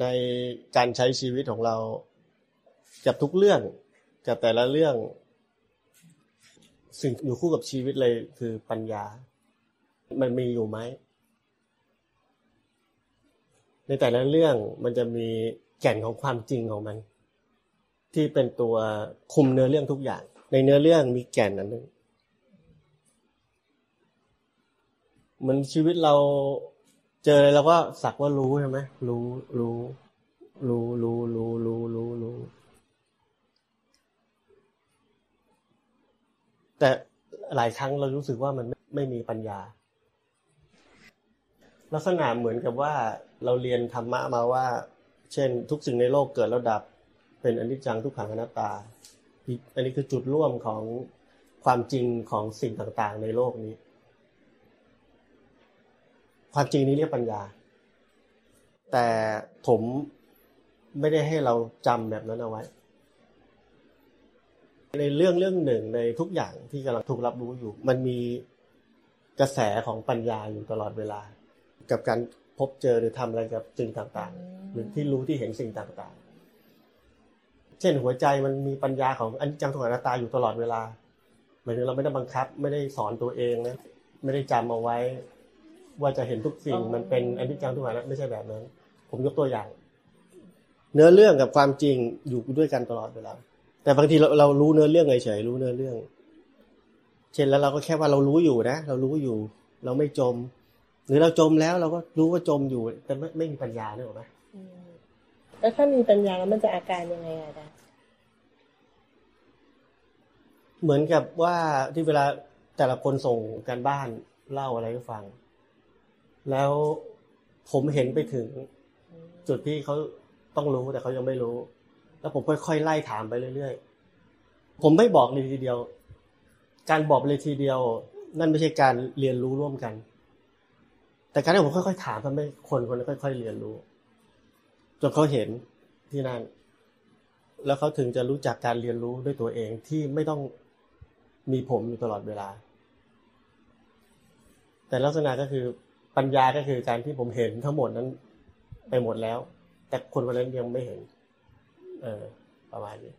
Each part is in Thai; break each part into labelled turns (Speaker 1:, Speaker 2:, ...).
Speaker 1: ในการใช้ชีวิตของเรากับทุกเรื่องกับแต่ละเรื่อง สิ่งอยู่คู่กับชีวิตเลยคือปัญญา มันมีอยู่ไหม ในแต่ละเรื่องมันจะมีแก่นของความจริงของมัน ที่เป็นตัวคุมเนื้อเรื่องทุกอย่าง ในเนื้อเรื่องมีแก่นอันหนึ่งเหมือนชีวิตเรา เจออะไรเราก็สักว่ารู้ใช่ไหมรู้รู้รู้รู้รู้รู้รู้รู้แต่หลายครั้งเรารู้สึกว่ามันไม่ไม่มีปัญญา ลักษณะเหมือนกับว่าเราเรียนธรรมะมาว่า เช่น ทุกสิ่งในโลกเกิดแล้วดับ เป็นอนิจจังทุกขังอนัตตา อันนี้คือจุดร่วมของความจริงของสิ่งต่างๆ ในโลกนี้ ความจริงนี้เรียกปัญญา แต่ผมไม่ได้ให้เราจำแบบนั้นเอาไว้ ในเรื่องเรื่องหนึ่งในทุกอย่างที่กำลังถูกรับรู้อยู่ มันมีกระแสของปัญญาอยู่ตลอดเวลา กับการพบเจอหรือทำอะไรกับสิ่งต่างๆ หรือที่รู้ที่เห็นสิ่งต่างๆ เช่นหัวใจมันมีปัญญาของอนิจจังทุกขังอนัตตาอยู่ตลอดเวลาหมายถึงเราไม่ได้บังคับ ไม่ได้สอนตัวเองนะไม่ได้จำเอาไว้ ว่าจะเห็นทุกสิ่งมันเป็นอนิจจังทุกขังอนัตตาไม่ใช่แบบนั้น ผมยกตัวอย่าง เนื้อเรื่องกับความจริงอยู่ด้วยกันตลอดเวลาแต่บางทีเราเรารู้เนื้อเรื่องเฉยๆรู้เนื้อเรื่อง เช่นแล้วเราก็แค่ว่าเรารู้อยู่นะ เรารู้อยู่ เราไม่จม หรือเราจมแล้วเราก็รู้ว่าจมอยู่ แต่ไม่ไม่มีปัญญาเนี่ยหรอไหม
Speaker 2: อืมแล้วถ้ามีปัญญาแล้วมันจะอาการยังไงอะอาจารย์
Speaker 1: เหมือนกับว่าที่เวลาแต่ละคนส่งการบ้านเล่าอะไรให้ฟัง แล้วผมเห็นไปถึง จุดที่เขาต้องรู้แต่เขายังไม่รู้ แล้วผมค่อยๆไล่ถามไปเรื่อยๆ ผมไม่บอกเลยทีเดียว การบอกเลยทีเดียว นั่นไม่ใช่การเรียนรู้ร่วมกัน แต่การที่ผมค่อยๆถามทำให้คนคนนั้นค่อย ๆ เรียนรู้จนเขาเห็นที่นั่นแล้วเขาถึงจะรู้จักการเรียนรู้ด้วยตัวเองที่ไม่ต้องมีผมอยู่ตลอดเวลา แต่ลักษณะก็คือ ปัญญาก็คือการที่ผมเห็นทั้งหมดนั้นไปหมดแล้ว แต่คนคนนั้นยังไม่เห็น เออ ประมาณนี้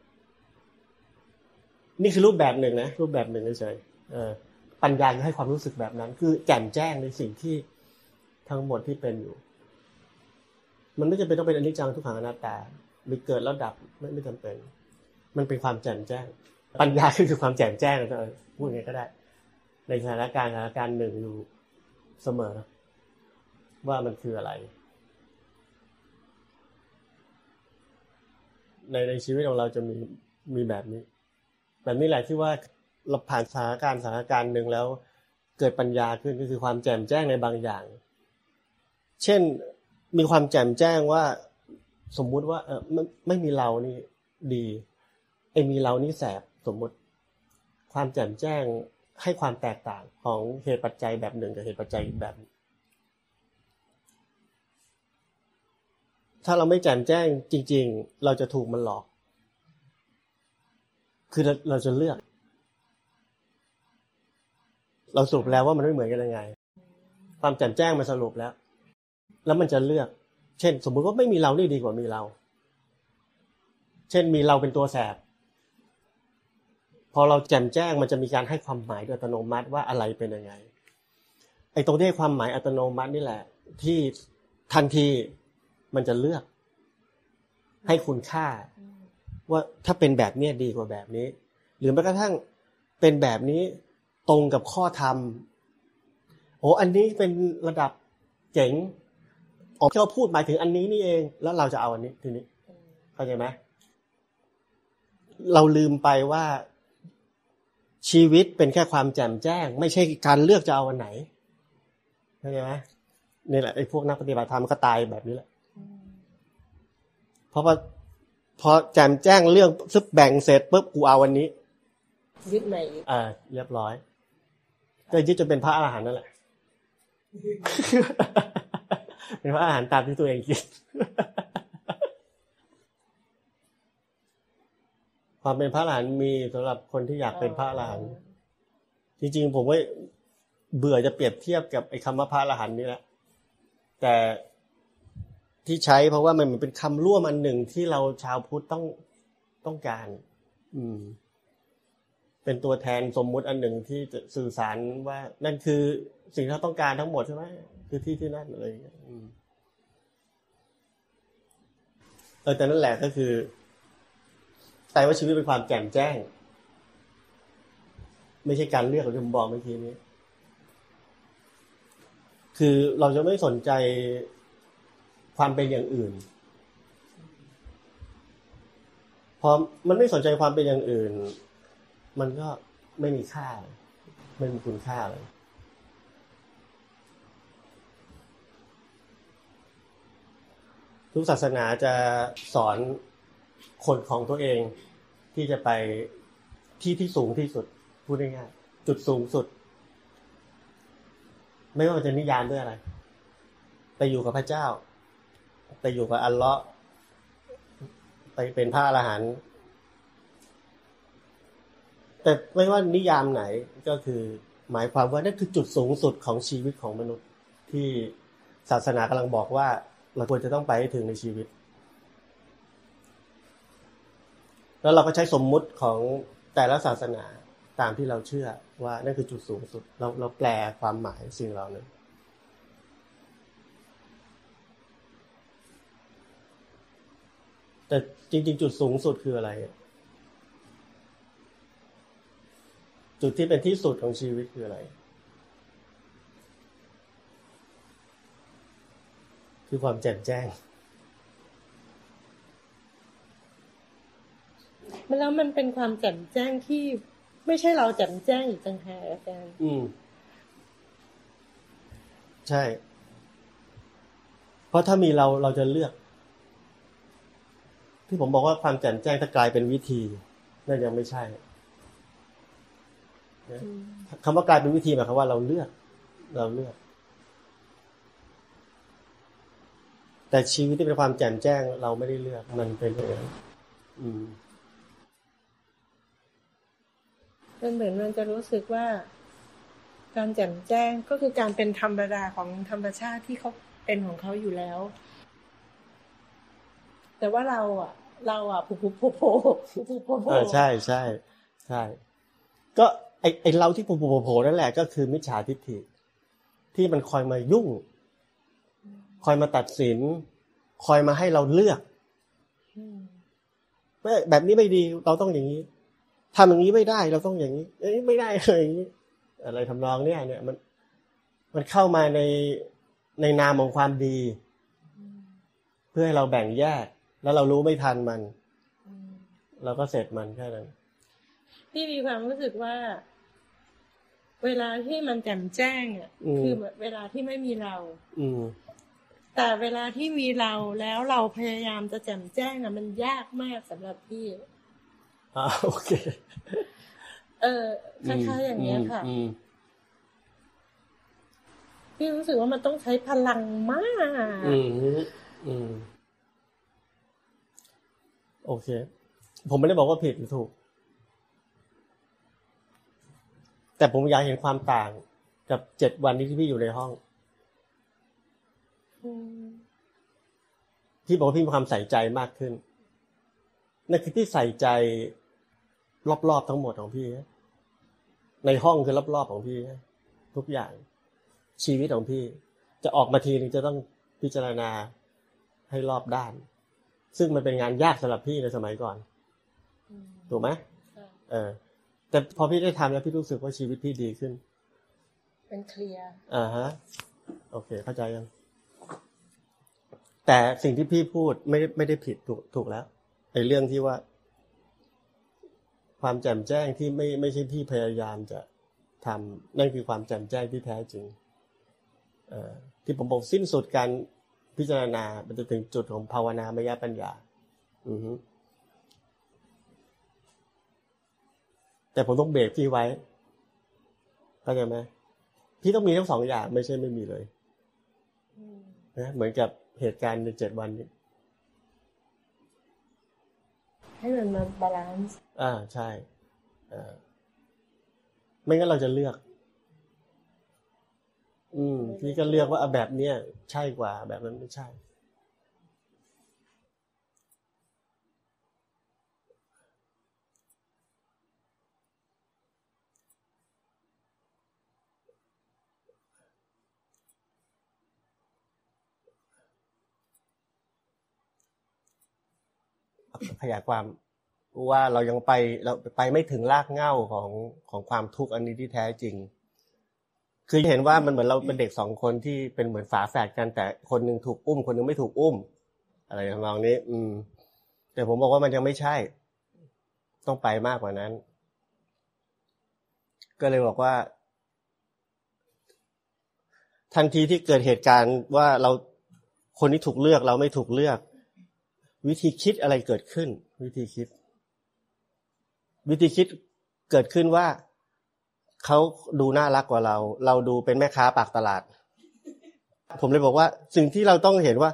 Speaker 1: นี่คือรูปแบบหนึ่งนะรูปแบบหนึ่งเฉยเออ ปัญญาจะให้ความรู้สึกแบบนั้น คือแจ่มแจ้งในสิ่งที่ทั้งหมดที่เป็นอยู่ มันไม่จำเป็นต้องเป็นอนิจจังทุกขังอนัตตาหรือเกิดแล้วดับไม่ไม่จำเป็น มันเป็นความแจ่มแจ้ง ปัญญาคือความแจ่มแจ้งนะพูดยังไงก็ได้ ในสถานการณ์สถานการณ์หนึ่งอยู่เสมอ ว่ามันคืออะไร ในในชีวิตของเราจะมีมีแบบนี้ แบบนี้แหละที่ว่าเราผ่านสถานการณ์สถานการณ์หนึ่งแล้ว เกิดปัญญาขึ้นก็คือความแจ่มแจ้งในบางอย่าง เช่นมีความแจ่มแจ้งว่า สมมุติว่าเออไม่ไม่มีเรานี่ดีไอ้มีเรานี่แสบสมมุติ ความแจ่มแจ้งให้ความแตกต่างของเหตุปัจจัยแบบหนึ่งกับเหตุปัจจัยอีกแบบนึง ถ้าเราไม่แจ่มแจ้งจริง ๆ เราจะถูกมันหลอก คือเราจะเลือก เราสรุปแล้วว่ามันไม่เหมือนกันยังไง ความแจ่มแจ้งมันสรุปแล้ว แล้วมันจะเลือก เช่น สมมุติว่าไม่มีเรานี่ดีกว่ามีเรา เช่นมีเราเป็นตัวแสบ พอเราแจ่มแจ้งมันจะมีการให้ความหมายโดยอัตโนมัติว่าอะไรเป็นยังไงไอ้ตรงที่ให้ความหมายอัตโนมัตินี่แหละ ที่ทันที มันจะเลือก ให้คุณค่า ว่าถ้าเป็นแบบนี้ดีกว่าแบบนี้ หรือแม้กระทั่งเป็นแบบนี้ตรงกับข้อธรรมโอ้อันนี้เป็นระดับเจ๋งอ๋อที่เราพูดหมายถึงอันนี้นี่เอง แล้วเราจะเอาอันนี้ทีนี้เข้าใจไหมเราลืมไปว่าชีวิตเป็นแค่ความแจ่มแจ้ง ไม่ใช่การเลือกจะเอาอันไหนเข้าใจไหมนี่แหละไอ้พวกนักปฏิบัติธรรมก็ตายแบบนี้แหละ เพราะว่าพอแจมแจ้งเรื่องซึบแบ่งเสร็จปุ๊บกูเอาวันนี้
Speaker 2: ยึดใหม่อีก
Speaker 1: อ่าเรียบร้อยก็ยึดจนเป็นพระอรหันต์นั่นแหละเป็นพระอรหันต์ตามที่ตัวเองคิดความเป็นพระอรหันต์มีสำหรับคนที่อยากเป็นพระอรหันต์จริงๆ ผมว่าเบื่อจะเปรียบเทียบกับไอ้คำว่าพระอรหันต์นี่แหละแต่ ที่ใช้เพราะว่ามันเหมือนเป็นคำร่วมอันหนึ่งที่เราชาวพุทธต้องต้องการ อืม เป็นตัวแทนสมมุติอันหนึ่งที่จะสื่อสารว่า นั่นคือสิ่งที่เราต้องการทั้งหมดใช่ไหมคือที่ที่นั่นอะไรอย่างเงี้ยอืมเออแต่นั่นแหละก็คือแต่ว่าชีวิตเป็นความแจ่มแจ้ง ไม่ใช่การเลือกที่ผมบอกเมื่อกี้นี้ คือเราจะไม่สนใจ ความเป็นอย่างอื่น พอมันไม่สนใจความเป็นอย่างอื่น มันก็ไม่มีค่าไม่มีคุณค่าเลยทุกศาสนาจะสอนคนของตัวเอง ที่จะไปที่ที่สูงที่สุดพูดง่ายๆจุดสูงสุด ไม่ว่าจะนิยามด้วยอะไร ไปอยู่กับพระเจ้า ไปอยู่กับอัลเลาะห์ไปเป็นพระอรหันต์แต่ไม่ว่านิยามไหนก็คือหมายความว่านั่นคือจุดสูงสุดของชีวิตของมนุษย์ที่ศาสนากำลังบอกว่าเราควรจะต้องไปให้ถึงในชีวิต แล้วเราก็ใช้สมมุติของแต่ละศาสนาตามที่เราเชื่อว่านั่นคือจุดสูงสุด เราเราแปลความหมายสิ่งเหล่านั้น แต่จริง ๆ จุดสูงสุดคืออะไร จุดที่เป็นที่สุดของชีวิตคืออะไร คือความแจ่มแจ้ง
Speaker 2: แล้วมันเป็นความแจ่มแจ้งที่ไม่ใช่เราแจ่มแจ้งอีกต่างหากอาจารย์
Speaker 1: อืม ใช่ เพราะถ้ามีเราเราจะเลือก ที่ผมบอกว่าความแจ่มแจ้งถ้ากลายเป็นวิธีนั่นยังไม่ใช่นะคำว่ากลายเป็นวิธีหมายความว่าเราเลือก เราเลือก แต่ชีวิตที่เป็นความแจ่มแจ้ง เราไม่ได้เลือกมันเป็นอย่างนั้นอืม
Speaker 2: มันเหมือนมันจะรู้สึกว่าการแจ่มแจ้งก็คือการเป็นธรรมดาของธรรมชาติที่เขาเป็นของเขาอยู่แล้ว แต่ว่าเราอะ เราอะผูผูโผโผผูผูโผโผ
Speaker 1: เออใช่ใช่ใช่ ก็ไอไอเราที่โผล่โผล่นั่นแหละก็คือมิจฉาทิฏฐิ ที่มันคอยมายุ่ง คอยมาตัดสิน คอยมาให้เราเลือก
Speaker 2: อืม
Speaker 1: ว่าแบบนี้ไม่ดีเราต้องอย่างนี้ทำอย่างนี้ไม่ได้เราต้องอย่างนี้เอ้ยไม่ได้เลยอย่างนี้ อะไรทำนองเนี้ยเนี่ยมัน มันเข้ามาในในนามของความดี เพื่อให้เราแบ่งแยก แล้วเรารู้ไม่ทันมัน
Speaker 2: อืม
Speaker 1: เราก็เสร็จมันแค่นั้น
Speaker 2: พี่มีความรู้สึกว่า เวลาที่มันแจ่มแจ้งอะ
Speaker 1: อืม
Speaker 2: คือเวลาที่ไม่มีเรา
Speaker 1: อืม
Speaker 2: แต่เวลาที่มีเราแล้วเราพยายามจะแจ่มแจ้งนะมันยากมากสำหรับพี่
Speaker 1: อ่าโอเค
Speaker 2: เออคล้ายๆอย่างเงี้ยค่ะ
Speaker 1: อืม
Speaker 2: พี่รู้สึกว่ามันต้องใช้พลังมาก
Speaker 1: อืมอืมอืม โอเค ผมไม่ได้บอกว่าผิดหรือถูก แต่ผมอยากเห็นความต่างกับเจ็ดวันนี้ที่พี่อยู่ในห้อง
Speaker 2: อืม
Speaker 1: พี่บอกว่าพี่มีความใส่ใจมากขึ้นนั่นคือที่ใส่ใจรอบๆทั้งหมดของพี่นะในห้องคือรอบๆของพี่นะทุกอย่างชีวิตของพี่ จะออกมาทีนึงจะต้องพิจารณาให้รอบด้าน ซึ่งมันเป็นงานยากสำหรับพี่ในสมัยก่อน
Speaker 2: อืม
Speaker 1: ถูกไหม
Speaker 2: ค่ะ
Speaker 1: เออ แต่พอพี่ได้ทำแล้วพี่รู้สึกว่าชีวิตพี่ดีขึ้น
Speaker 2: เป็นเคลียร์
Speaker 1: อ่าฮะโอเค เข้าใจยังแต่สิ่งที่พี่พูดไม่ได้ไม่ได้ผิดถูกถูกแล้วไอ้เรื่องที่ว่า ความแจ่มแจ้งที่ไม่ไม่ใช่พี่พยายามจะทำนั่นคือความแจ่มแจ้งที่แท้จริงเอ่อที่ผมบอกสิ้นสุดการ พิจารณามันจะถึงจุดของภาวนามยปัญญา อือฮึแต่ผมต้องเบรกพี่ไว้เข้าใจไหมพี่ต้องมีทั้งสองอย่างไม่ใช่ไม่มีเลย
Speaker 2: อืม
Speaker 1: นะเหมือนกับเหตุการณ์ในเจ็ดวันนี้
Speaker 2: ให้มันมาบาลานซ์
Speaker 1: อ่าใช่อ่าไม่งั้นเราจะเลือก อืมที่ก็เลือกว่าแบบเนี้ยใช่กว่าแบบนั้นไม่ใช่ ขยายความว่าเรายังไปเราไปไม่ถึงรากเหง้าของของความทุกข์อันนี้ที่แท้จริง คือเห็นว่ามันเหมือนเราเป็นเด็กสองคนที่เป็นเหมือนฝาแฝดกัน แต่คนหนึ่งถูกอุ้ม คนหนึ่งไม่ถูกอุ้ม อะไรทำนองนี้ อืม แต่ผมบอกว่ามันยังไม่ใช่ ต้องไปมากกว่านั้น ก็เลยบอกว่า ทันทีที่เกิดเหตุการณ์ว่าเราคนที่ถูกเลือกเราไม่ถูกเลือก วิธีคิดอะไรเกิดขึ้น วิธีคิด วิธีคิดเกิดขึ้นว่า เขาดูน่ารักกว่าเรา เราดูเป็นแม่ค้าปากตลาด ผมเลยบอกว่า สิ่งที่เราต้องเห็นว่า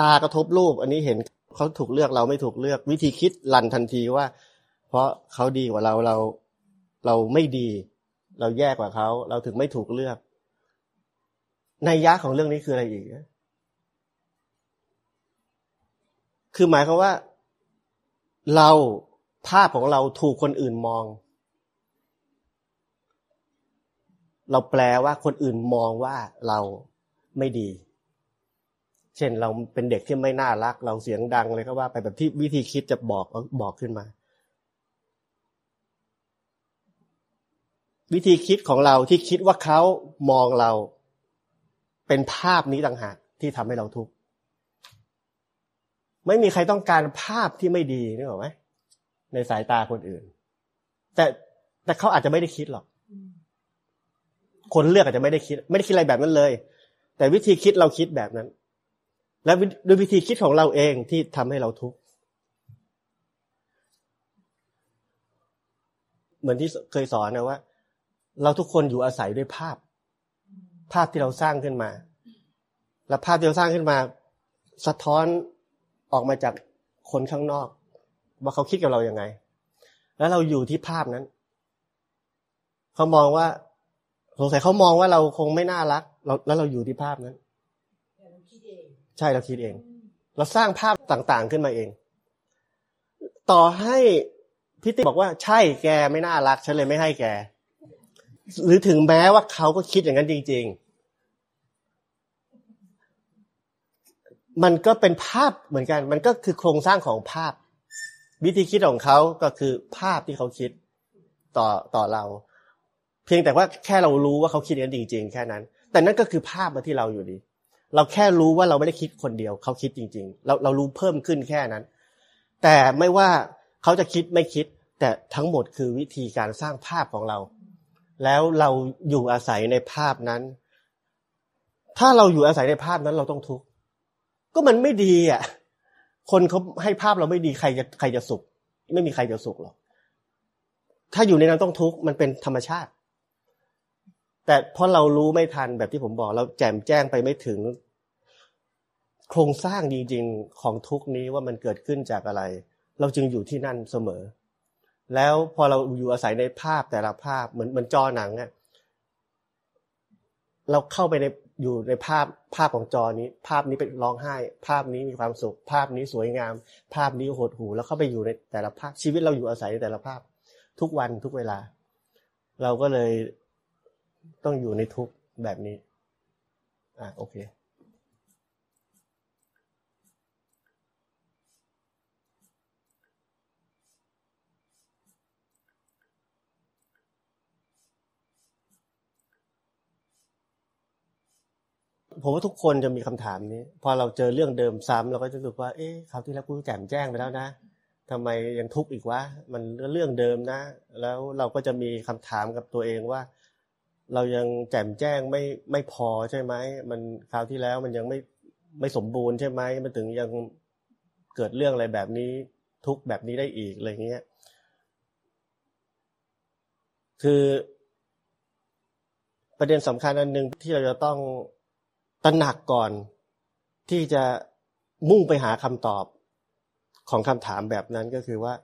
Speaker 1: ตากระทบรูป อันนี้เห็นเขาถูกเลือกเราไม่ถูกเลือก วิธีคิดลันทันทีว่า เพราะเขาดีกว่าเราเราเราไม่ดี เราแย่กว่าเขา เราถึงไม่ถูกเลือกในยยะของเรื่องนี้คืออะไรอีกคือหมายความว่า เราภาพของเราถูกคนอื่นมอง เราแปลว่าคนอื่นมองว่าเราไม่ดี เช่นเราเป็นเด็กที่ไม่น่ารัก เราเสียงดังเลยก็ว่า ไปแบบที่วิธีคิดจะบอกบอกขึ้นมา วิธีคิดของเราที่คิดว่าเขามองเรา เป็นภาพนี้ต่างหากที่ทำให้เราทุกข์ไม่มีใครต้องการภาพที่ไม่ดีนึกออกไหมในสายตาคนอื่น แต่แต่เขาอาจจะไม่ได้คิดหรอก คนเลือกอาจจะไม่ได้คิด ไม่ได้คิดอะไรแบบนั้นเลย แต่วิธีคิดเราคิดแบบนั้น และด้วยวิธีคิดของเราเองที่ทำให้เราทุกข์เหมือนที่เคยสอนนะว่า เราทุกคนอยู่อาศัยด้วยภาพ ภาพที่เราสร้างขึ้นมา และภาพที่เราสร้างขึ้นมา สะท้อนออกมาจากคนข้างนอก ว่าเขาคิดกับเราอยัางไง แล้วเราอยู่ที่ภาพนั้น เขามองว่า สงสัยเขามองว่าเราคงไม่น่ารักเราแล้วเราอยู่ที่ภาพนั้นใช่เราคิดเอง เราสร้างภาพต่างๆขึ้นมาเอง ต่อให้พี่ติ๊กบอกว่า ใช่แกไม่น่ารักฉันเลยไม่ให้แก หรือถึงแม้ว่าเขาก็คิดอย่างนั้นจริง ๆ มันก็เป็นภาพเหมือนกัน มันก็คือโครงสร้างของภาพ วิธีคิดของเขาก็คือภาพที่เขาคิดต่อต่อเรา เพียงแต่ว่าแค่เรารู้ว่าเขาคิดอย่างนั้นจริง ๆ แค่นั้น แต่นั่นก็คือภาพมาที่เราอยู่ดี เราแค่รู้ว่าเราไม่ได้คิดคนเดียว เขาคิดจริง ๆ เราเรารู้เพิ่มขึ้นแค่นั้น แต่ไม่ว่าเขาจะคิดไม่คิด แต่ทั้งหมดคือวิธีการสร้างภาพของเรา แล้วเราอยู่อาศัยในภาพนั้น ถ้าเราอยู่อาศัยในภาพนั้นเราต้องทุกข์ก็มันไม่ดีอะ คนเขาให้ภาพเราไม่ดีใครจะใครจะสุข ไม่มีใครจะสุขหรอกถ้าอยู่ในนั้นต้องทุกข์มันเป็นธรรมชาติ แต่เพราะเรารู้ไม่ทันแบบที่ผมบอก เราแจมแจ้งไปไม่ถึง โครงสร้างจริงๆของทุกนี้ว่ามันเกิดขึ้นจากอะไร เราจึงอยู่ที่นั่นเสมอ แล้วพอเราอยู่อาศัยในภาพแต่ละภาพเหมือนเหมือนจอหนังอะเราเข้าไปในอยู่ในภาพภาพของจอนี้ ภาพนี้เป็นร้องไห้ ภาพนี้มีความสุข ภาพนี้สวยงาม ภาพนี้โหดหู แล้วเข้าไปอยู่ในแต่ละภาพชีวิตเราอยู่อาศัยในแต่ละภาพ ทุกวันทุกเวลา เราก็เลย ต้องอยู่ในทุกแบบนี้ อะโอเค ผมว่าทุกคนจะมีคำถามนี้ พอเราเจอเรื่องเดิมซ้ำเราก็จะรู้สึกว่า เอ๊ะคราวที่แล้วกูแจ่มแจ้งไปแล้วนะทำไมยังทุกข์อีกวะ มันเรื่องเดิมนะ แล้วเราก็จะมีคำถามกับตัวเองว่า เรายังแจ่มแจ้งไม่ไม่พอใช่ไหมมันคราวที่แล้วมันยังไม่ไม่สมบูรณ์ใช่ไหมมันถึงยังเกิดเรื่องอะไรแบบนี้ทุกแบบนี้ได้อีกอะไรเงี้ย คือประเด็นสำคัญอันหนึ่งที่เราจะต้องตระหนักก่อน ที่จะมุ่งไปหาคำตอบของคำถามแบบนั้นก็คือว่า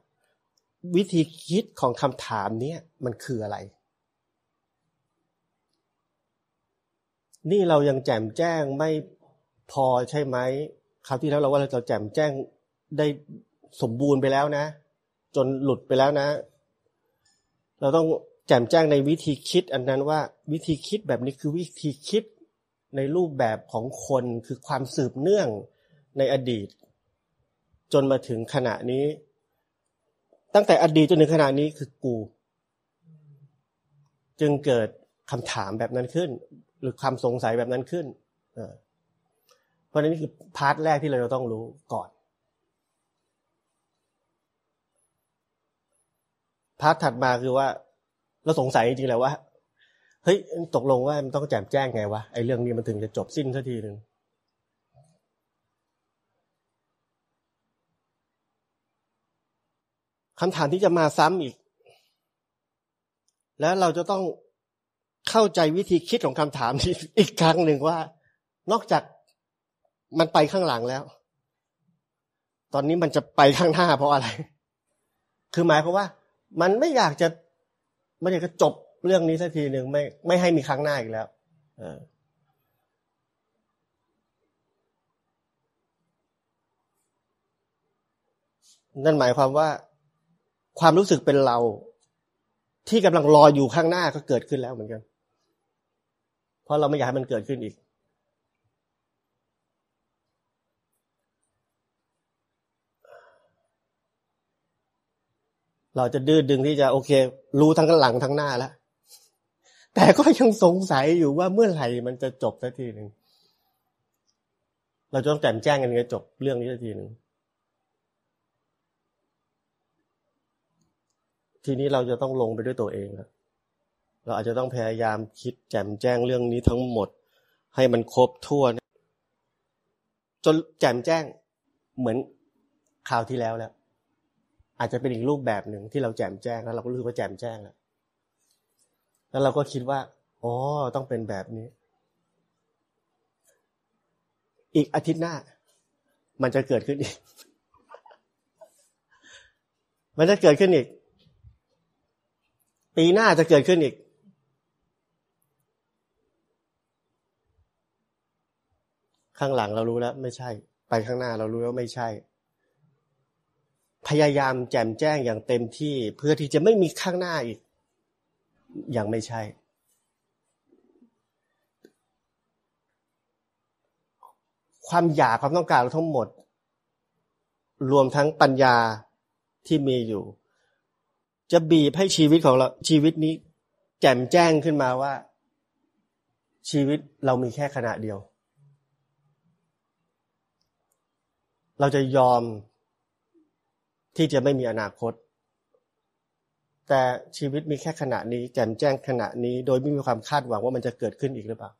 Speaker 1: วิธีคิดของคำถามเนี้ยมันคืออะไร นี่เรายังแจ่มแจ้งไม่พอใช่ไหมคราวที่แล้วเราว่าเราแจ่มแจ้งได้สมบูรณ์ไปแล้วนะ จนหลุดไปแล้วนะ เราต้องแจ่มแจ้งในวิธีคิดอันนั้นว่าวิธีคิดแบบนี้คือวิธีคิดในรูปแบบของคนคือความสืบเนื่องในอดีตจนมาถึงขณะนี้ ตั้งแต่อดีตจนถึงขณะนี้คือกู จึงเกิดคำถามแบบนั้นขึ้น หรือความสงสัยแบบนั้นขึ้นเพราะฉะนั้นนี่คือ part แรกที่เราจะต้องรู้ก่อน part ถัดมาคือว่า เราสงสัยจริงๆแล้วว่าเฮ้ยตกลงว่ามันต้องแจมแจ้งไงวะไอ้เรื่องนี้มันถึงจะจบสิ้นสักทีหนึ่งคำถามที่จะมาซ้ำอีก แล้วเราจะต้อง เข้าใจวิธีคิดของคำถามนี้อีกครั้งหนึ่งว่า นอกจากมันไปข้างหลังแล้ว ตอนนี้มันจะไปข้างหน้าเพราะอะไร คือหมายความว่า มันไม่อยากจะไม่อยากจะจบเรื่องนี้สักทีหนึ่งไม่ไม่ให้มีครั้งหน้าอีกแล้วนั่นหมายความว่า ความรู้สึกเป็นเรา ที่กำลังรออยู่ข้างหน้าก็เกิดขึ้นแล้วเหมือนกัน เพราะเราไม่อยากให้มันเกิดขึ้นอีก เราจะดื้อดึงที่จะโอเค รู้ทั้งหลังทั้งหน้าแล้ว แต่ก็ยังสงสัยอยู่ว่าเมื่อไหร่มันจะจบสักทีหนึ่งเราจะต้องแจ่มแจ้งกันจะจบเรื่องนี้สักทีหนึ่งทีนี้เราจะต้องลงไปด้วยตัวเองแล้ว เราอาจจะต้องพยายามคิดแจ่มแจ้งเรื่องนี้ทั้งหมด ให้มันครบถ้วนจนแจ่มแจ้งเหมือนคราวที่แล้วแล้ว อาจจะเป็นอีกรูปแบบหนึ่งที่เราแจ่มแจ้งแล้วเราก็รู้ว่าแจ่มแจ้งแล้วแล้วเราก็คิดว่าอ๋อต้องเป็นแบบนี้ อีกอาทิตย์หน้า มันจะเกิดขึ้นอีก มันจะเกิดขึ้นอีก ปีหน้าจะเกิดขึ้นอีก ข้างหลังเรารู้แล้วไม่ใช่ ไปข้างหน้าเรารู้แล้วไม่ใช่ พยายามแจมแจ้งอย่างเต็มที่เพื่อที่จะไม่มีข้างหน้าอีก อย่างไม่ใช่ ความอยากความต้องการทั้งหมด รวมทั้งปัญญาที่มีอยู่ จะบีบให้ชีวิตของเราชีวิตนี้ แจ่มแจ้งขึ้นมาว่า ชีวิตเรามีแค่ขณะเดียว เราจะยอมที่จะไม่มีอนาคต แต่ชีวิตมีแค่ขณะนี้ แจ่มแจ้งขณะนี้ โดยไม่มีความคาดหวังว่ามันจะเกิดขึ้นอีกหรือเปล่า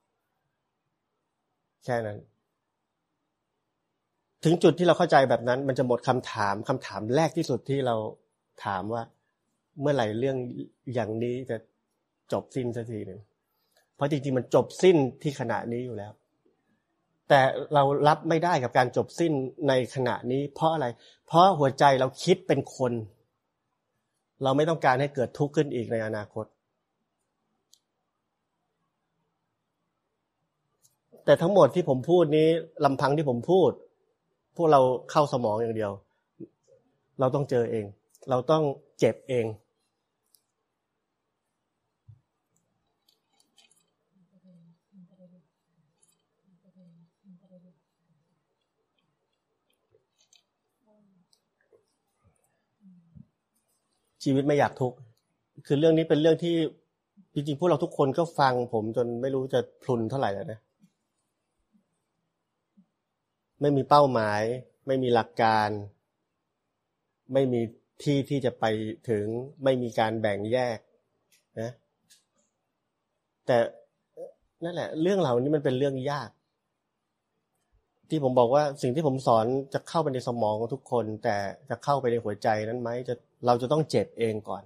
Speaker 1: แค่นั้น ถึงจุดที่เราเข้าใจแบบนั้น มันจะหมดคำถามคำถามแรกที่สุดที่เราถามว่า เมื่อไหร่เรื่องอย่างนี้จะจบสิ้นสักทีหนึ่งเพราะจริงๆมันจบสิ้นที่ขณะนี้อยู่แล้ว แต่เรารับไม่ได้กับการจบสิ้นในขณะนี้ เพราะอะไร เพราะหัวใจเราคิดเป็นคน เราไม่ต้องการให้เกิดทุกข์ขึ้นอีกในอนาคต แต่ทั้งหมดที่ผมพูดนี้ลำพังที่ผมพูด พวกเราเข้าสมองอย่างเดียว เราต้องเจอเอง เราต้องเจ็บเอง ชีวิตไม่อยากทุกข์คือเรื่องนี้เป็นเรื่องที่จริงๆพวกเราทุกคนก็ฟังผมจนไม่รู้จะพลุนเท่าไหร่แล้วนะไม่มีเป้าหมาย ไม่มีหลักการ ไม่มีที่ที่จะไปถึง ไม่มีการแบ่งแยกนะแต่นั่นแหละ เรื่องเหล่านี้มันเป็นเรื่องยาก ที่ผมบอกว่าสิ่งที่ผมสอนจะเข้าไปในสมองของทุกคน แต่จะเข้าไปในหัวใจนั้นไหมจะเราจะต้องเจ็บเองก่อน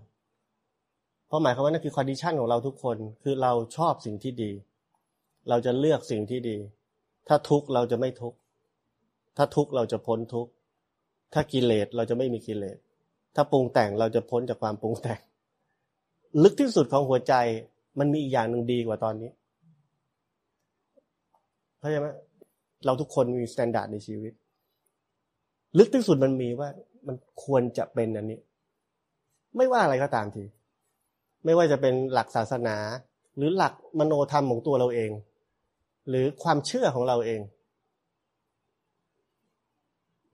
Speaker 1: เพราะหมายความว่านั่นคือคอนดิชันของเราทุกคนคือเราชอบสิ่งที่ดี เราจะเลือกสิ่งที่ดี ถ้าทุกข์เราจะไม่ทุกข์ถ้าทุกข์เราจะพ้นทุกข์ถ้ากิเลสเราจะไม่มีกิเลสถ้าปรุงแต่งเราจะพ้นจากความปรุงแต่ง ลึกที่สุดของหัวใจมันมีอีกอย่างหนึ่งดีกว่าตอนนี้เข้าใจไหม เราทุกคนมีมาตรฐานในชีวิต ลึกที่สุดมันมีว่ามันควรจะเป็นอันนี้ ไม่ว่าอะไรก็ตามที ไม่ว่าจะเป็นหลักศาสนา หรือหลักมโนธรรมของตัวเราเอง หรือความเชื่อของเราเอง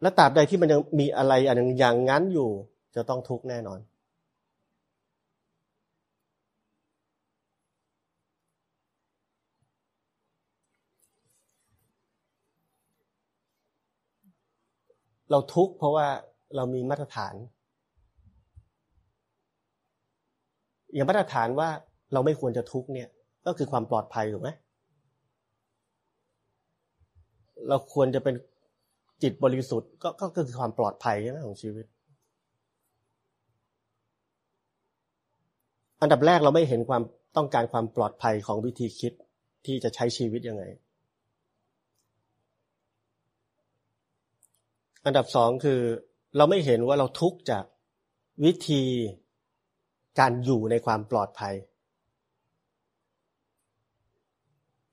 Speaker 1: และตราบใดที่มันยังมีอะไรอันหนึ่งอย่างนั้นอยู่ จะต้องทุกข์แน่นอน เราทุกข์เพราะว่าเรามีมาตรฐาน อย่างมาตรฐานว่าเราไม่ควรจะทุกข์เนี่ย ก็คือความปลอดภัยถูกไหมเราควรจะเป็นจิตบริสุทธิ์ก็ก็คือความปลอดภัยใช่ไหมของชีวิต อันดับแรกเราไม่เห็นความต้องการความปลอดภัยของวิธีคิดที่จะใช้ชีวิตยังไง อันดับสองคือ เราไม่เห็นว่าเราทุกข์จากวิธีการอยู่ในความปลอดภัย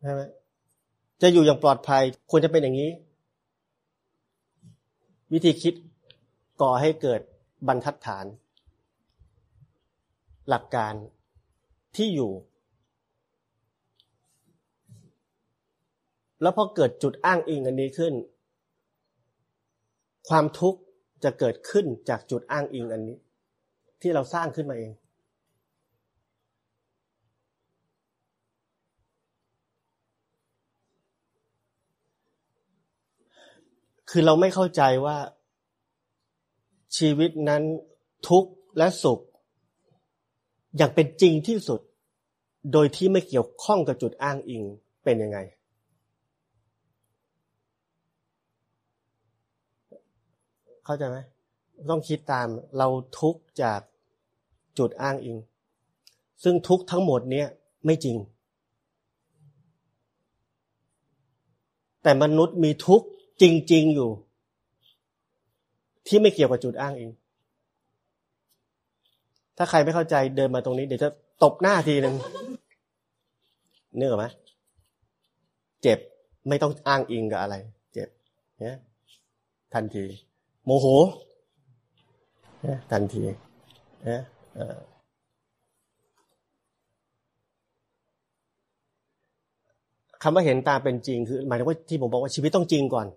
Speaker 1: ใช่ไหมจะอยู่อย่างปลอดภัยควรจะเป็นอย่างนี้ วิธีคิดก่อให้เกิดบรรทัดฐาน หลักการที่อยู่ แล้วพอเกิดจุดอ้างอิงอันนี้ขึ้น ความทุกข์จะเกิดขึ้นจากจุดอ้างอิงอันนี้ ที่เราสร้างขึ้นมาเอง คือเราไม่เข้าใจว่า ชีวิตนั้นทุกข์และสุข อย่างเป็นจริงที่สุด โดยที่ไม่เกี่ยวข้องกับจุดอ้างอิงเป็นยังไง เข้าใจไหมต้องคิดตามเราทุกข์จากจุดอ้างอิง ซึ่งทุกข์ทั้งหมดเนี้ยไม่จริง แต่มนุษย์มีทุกข์จริง ๆ อยู่ ที่ไม่เกี่ยวกับจุดอ้างเองถ้าใครไม่เข้าใจเดินมาตรงนี้ เดี๋ยวจะตบหน้าทีหนึ่งเนื้อไหมเจ็บไม่ต้องอ้างอิงกับอะไร เจ็บเนี่ยทันที มโหเนี่ยทันทีเนี่ยคำว่าเห็นตามเป็นจริงคือหมายถึงว่าที่ผมบอกว่าชีวิตต้องจริงก่อน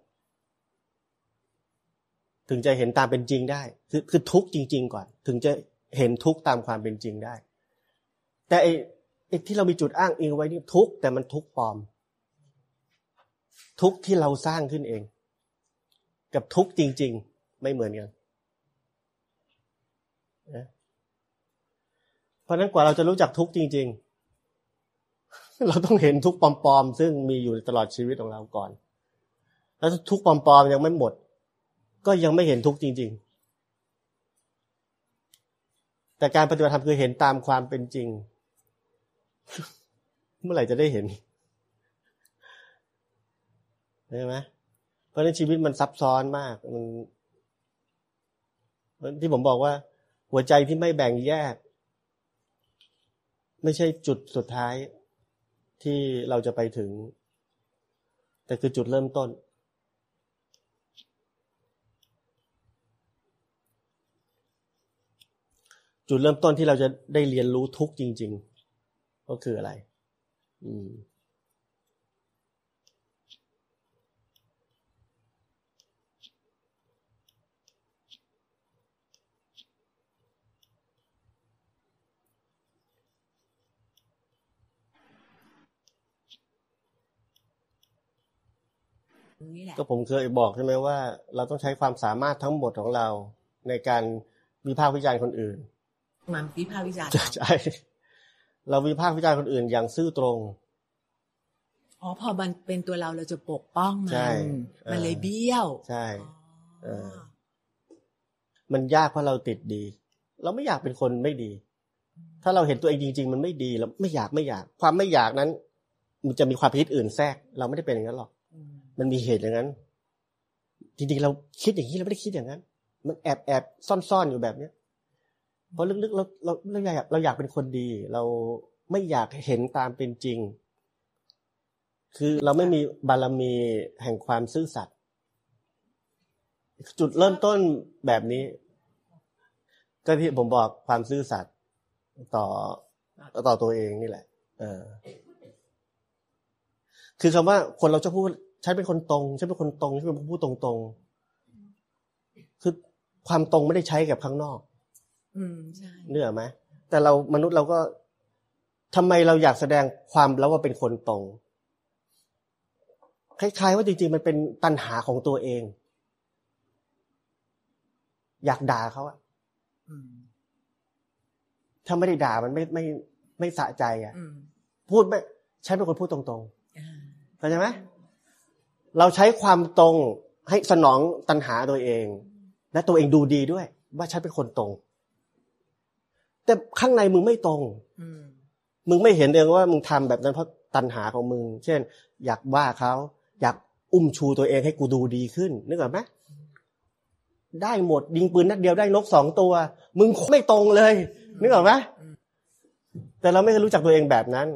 Speaker 1: ถึงจะเห็นตามเป็นจริงได้ คือคือทุกจริง ๆ ก่อน ถึงจะเห็นทุกตามความเป็นจริงได้ แต่ไอ้ไอ้ที่เรามีจุดอ้างอิงไว้นี่ทุกแต่มันทุกปลอม ทุกที่เราสร้างขึ้นเอง กับทุกจริง ๆ ไม่เหมือนกันนะเพราะนั้นกว่าเราจะรู้จักทุกจริง ๆ เราต้องเห็นทุกปลอมๆ ซึ่งมีอยู่ตลอดชีวิตของเราก่อน แล้วทุกปลอมๆยังไม่หมด ก็ยังไม่เห็นทุกจริง ๆ แต่การปฏิบัติธรรมคือเห็นตามความเป็นจริง เมื่อไหร่จะได้เห็นใช่ไหมเพราะฉะนั้นชีวิตมันซับซ้อนมาก มัน ที่ผมบอกว่า หัวใจที่ไม่แบ่งแยก ไม่ใช่จุดสุดท้ายที่เราจะไปถึง แต่คือจุดเริ่มต้น จุดเริ่มต้นที่เราจะได้เรียนรู้ทุกจริง ๆ ก็คืออะไร อืม ก็ผมเคยบอกใช่ไหมว่า เราต้องใช้ความสามารถทั้งหมดของเราในการวิพากษ์วิจารณ์คนอื่น
Speaker 3: มันวิพากษ์วิจารณ์
Speaker 1: ใช่เราวิพากษ์วิจารณ์คนอื่นอย่างซื่อตรง
Speaker 3: อ๋อพอมันเป็นตัวเราเราจะปกป้องมันมันเลยเบี้ยว
Speaker 1: ใช่เออมันยากเพราะเราติดดี เราไม่อยากเป็นคนไม่ดี ถ้าเราเห็นตัวเองจริง ๆ มันไม่ดีเราไม่อยากไม่อยาก ความไม่อยากนั้น มันจะมีความคิดอื่นแทรก เราไม่ได้เป็นอย่างนั้นหรอก มันมีเหตุอย่างนั้น จริงๆเราคิดอย่างนี้เราไม่ได้คิดอย่างนั้น มันแอบแอบซ่อนๆอยู่แบบเนี้ยเพราะลึกๆเราเราเราอยากเราอยากเป็นคนดี เราไม่อยากเห็นตามเป็นจริง คือเราไม่มีบารมีแห่งความซื่อสัตย์จุดเริ่มต้นแบบนี้ ก็ที่ผมบอกความซื่อสัตย์ต่อต่อตัวเองนี่แหละ เออ คือคำว่าคนเราจะพูด ฉันเป็นคนตรงฉันเป็นคนตรงฉันเป็นคนพูดตรงคือความตรงไม่ได้ใช้กับข้างนอก
Speaker 3: อืมใช่
Speaker 1: เนื้ออกไหมแต่เรามนุษย์เราก็ทำไมเราอยากแสดงความแล้วว่าเป็นคนตรง คล้ายๆ ว่าจริงๆ มันเป็นตัณหาของตัวเอง อยากด่าเขาอะ
Speaker 3: อืม
Speaker 1: ถ้าไม่ได้ด่ามันไม่ไม่ไม่สะใจอะ
Speaker 3: อืม
Speaker 1: พูดไม่ฉันเป็นคนพูดตรง
Speaker 3: อ่า
Speaker 1: ๆเข้าใจไหม เราใช้ความตรงให้สนองตัณหาตัวเอง และตัวเองดูดีด้วย ว่าฉันเป็นคนตรง แต่ข้างในมึงไม่ตรง
Speaker 3: อืม
Speaker 1: มึงไม่เห็นเองว่ามึงทำแบบนั้นเพราะตัณหาของมึง เช่น อยากว่าเขาอยากอุ้มชูตัวเองให้กูดูดีขึ้นนึกออกไหมได้หมดยิงปืนนัดเดียวได้นกสองตัว มึงไม่ตรงเลยนึกออกไหมแต่เราไม่เคยรู้จักตัวเองแบบนั้น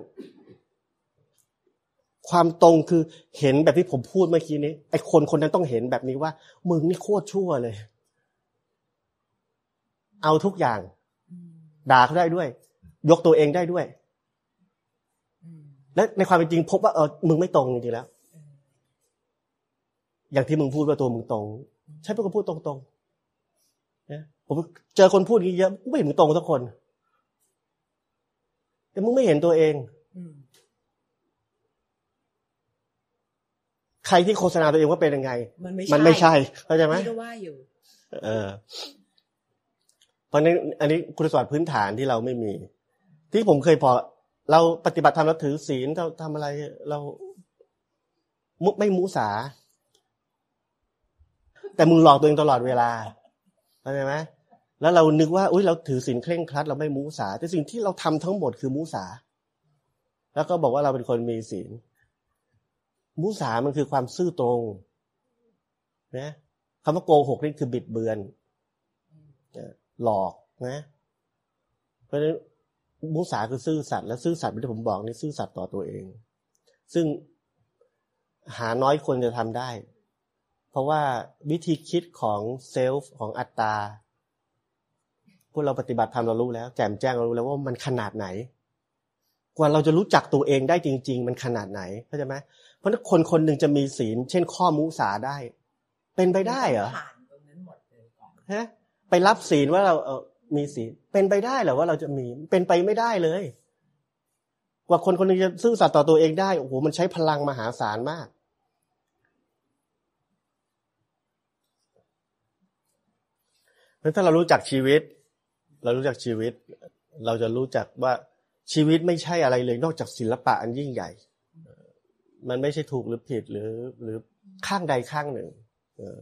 Speaker 1: ความตรงคือเห็นแบบที่ผมพูดเมื่อกี้นี้ ไอ้คนคนนั้นต้องเห็นแบบนี้ว่า มึงนี่โคตรชั่วเลย เอาทุกอย่าง
Speaker 3: อืม
Speaker 1: ด่าเขาได้ด้วย ยกตัวเองได้ด้วย
Speaker 3: อืม
Speaker 1: และในความเป็นจริงพบว่าเออมึงไม่ตรงจริงๆแล้ว อย่างที่มึงพูดว่าตัวมึงตรง ใช่เป็นคนพูดตรงๆนะผมเจอคนพูดอย่างนี้เยอะไม่เห็นมึงตรงสักคน แต่มึงไม่เห็นตัวเอง
Speaker 3: อืม
Speaker 1: ใครที่โฆษณาตัวเองว่าเป็นยังไง
Speaker 3: มันไม่
Speaker 1: มันไม่ใช่เข้าใจไหม
Speaker 3: พี่ก็ว่าอยู่
Speaker 1: เออ เพราะนั้นอันนี้คุณสมบัติพื้นฐานที่เราไม่มี ที่ผมเคยพอ เราปฏิบัติธรรมเราถือศีลเราทำอะไรเรามุไม่มุสา แต่มึงหลอกตัวเองตลอดเวลาเข้าใจไหมแล้วเรานึกว่าอุ้ยเราถือศีลเคร่งครัด เราไม่มุสา แต่สิ่งที่เราทำทั้งหมดคือมุสา แล้วก็บอกว่าเราเป็นคนมีศีล มุสามันคือความซื่อตรงนะคำว่าโกหกนี่คือบิดเบือนหลอกนะ เพราะฉะนั้นมุสาคือซื่อสัตย์และซื่อสัตย์ที่ผมบอกนี่ซื่อสัตย์ต่อตัวเอง ซึ่งหาน้อยคนจะทำได้ เพราะว่าวิธีคิดของเซลฟ์ของอัตตาพวกเราปฏิบัติธรรมเรารู้แล้ว แจ่มแจ้งเรารู้แล้วว่ามันขนาดไหน กว่าเราจะรู้จักตัวเองได้จริง ๆ มันขนาดไหนเข้าใจไหม เพราะฉะนั้นคนคนหนึ่งจะมีศีล เช่น ข้อมุสาได้ เป็นไปได้เหรอ
Speaker 3: ผ่านตรงนั้นหมดเลยก่อน
Speaker 1: ฮะไปรับศีลว่าเราเออมีศีลเป็นไปได้เหรอว่าเราจะมีเป็นไปไม่ได้เลย กว่าคนคนหนึงจะซื่อสัตย์ต่อตัวเองได้โอ้โหมันใช้พลังมหาศาลมาก เพราะถ้าเรารู้จักชีวิต เรารู้จักชีวิต เราจะรู้จักว่าชีวิตไม่ใช่อะไรเลย นอกจากศิลปะอันยิ่งใหญ่ มันไม่ใช่ถูกหรือผิดหรือหรือข้างใดข้างหนึ่ง เออ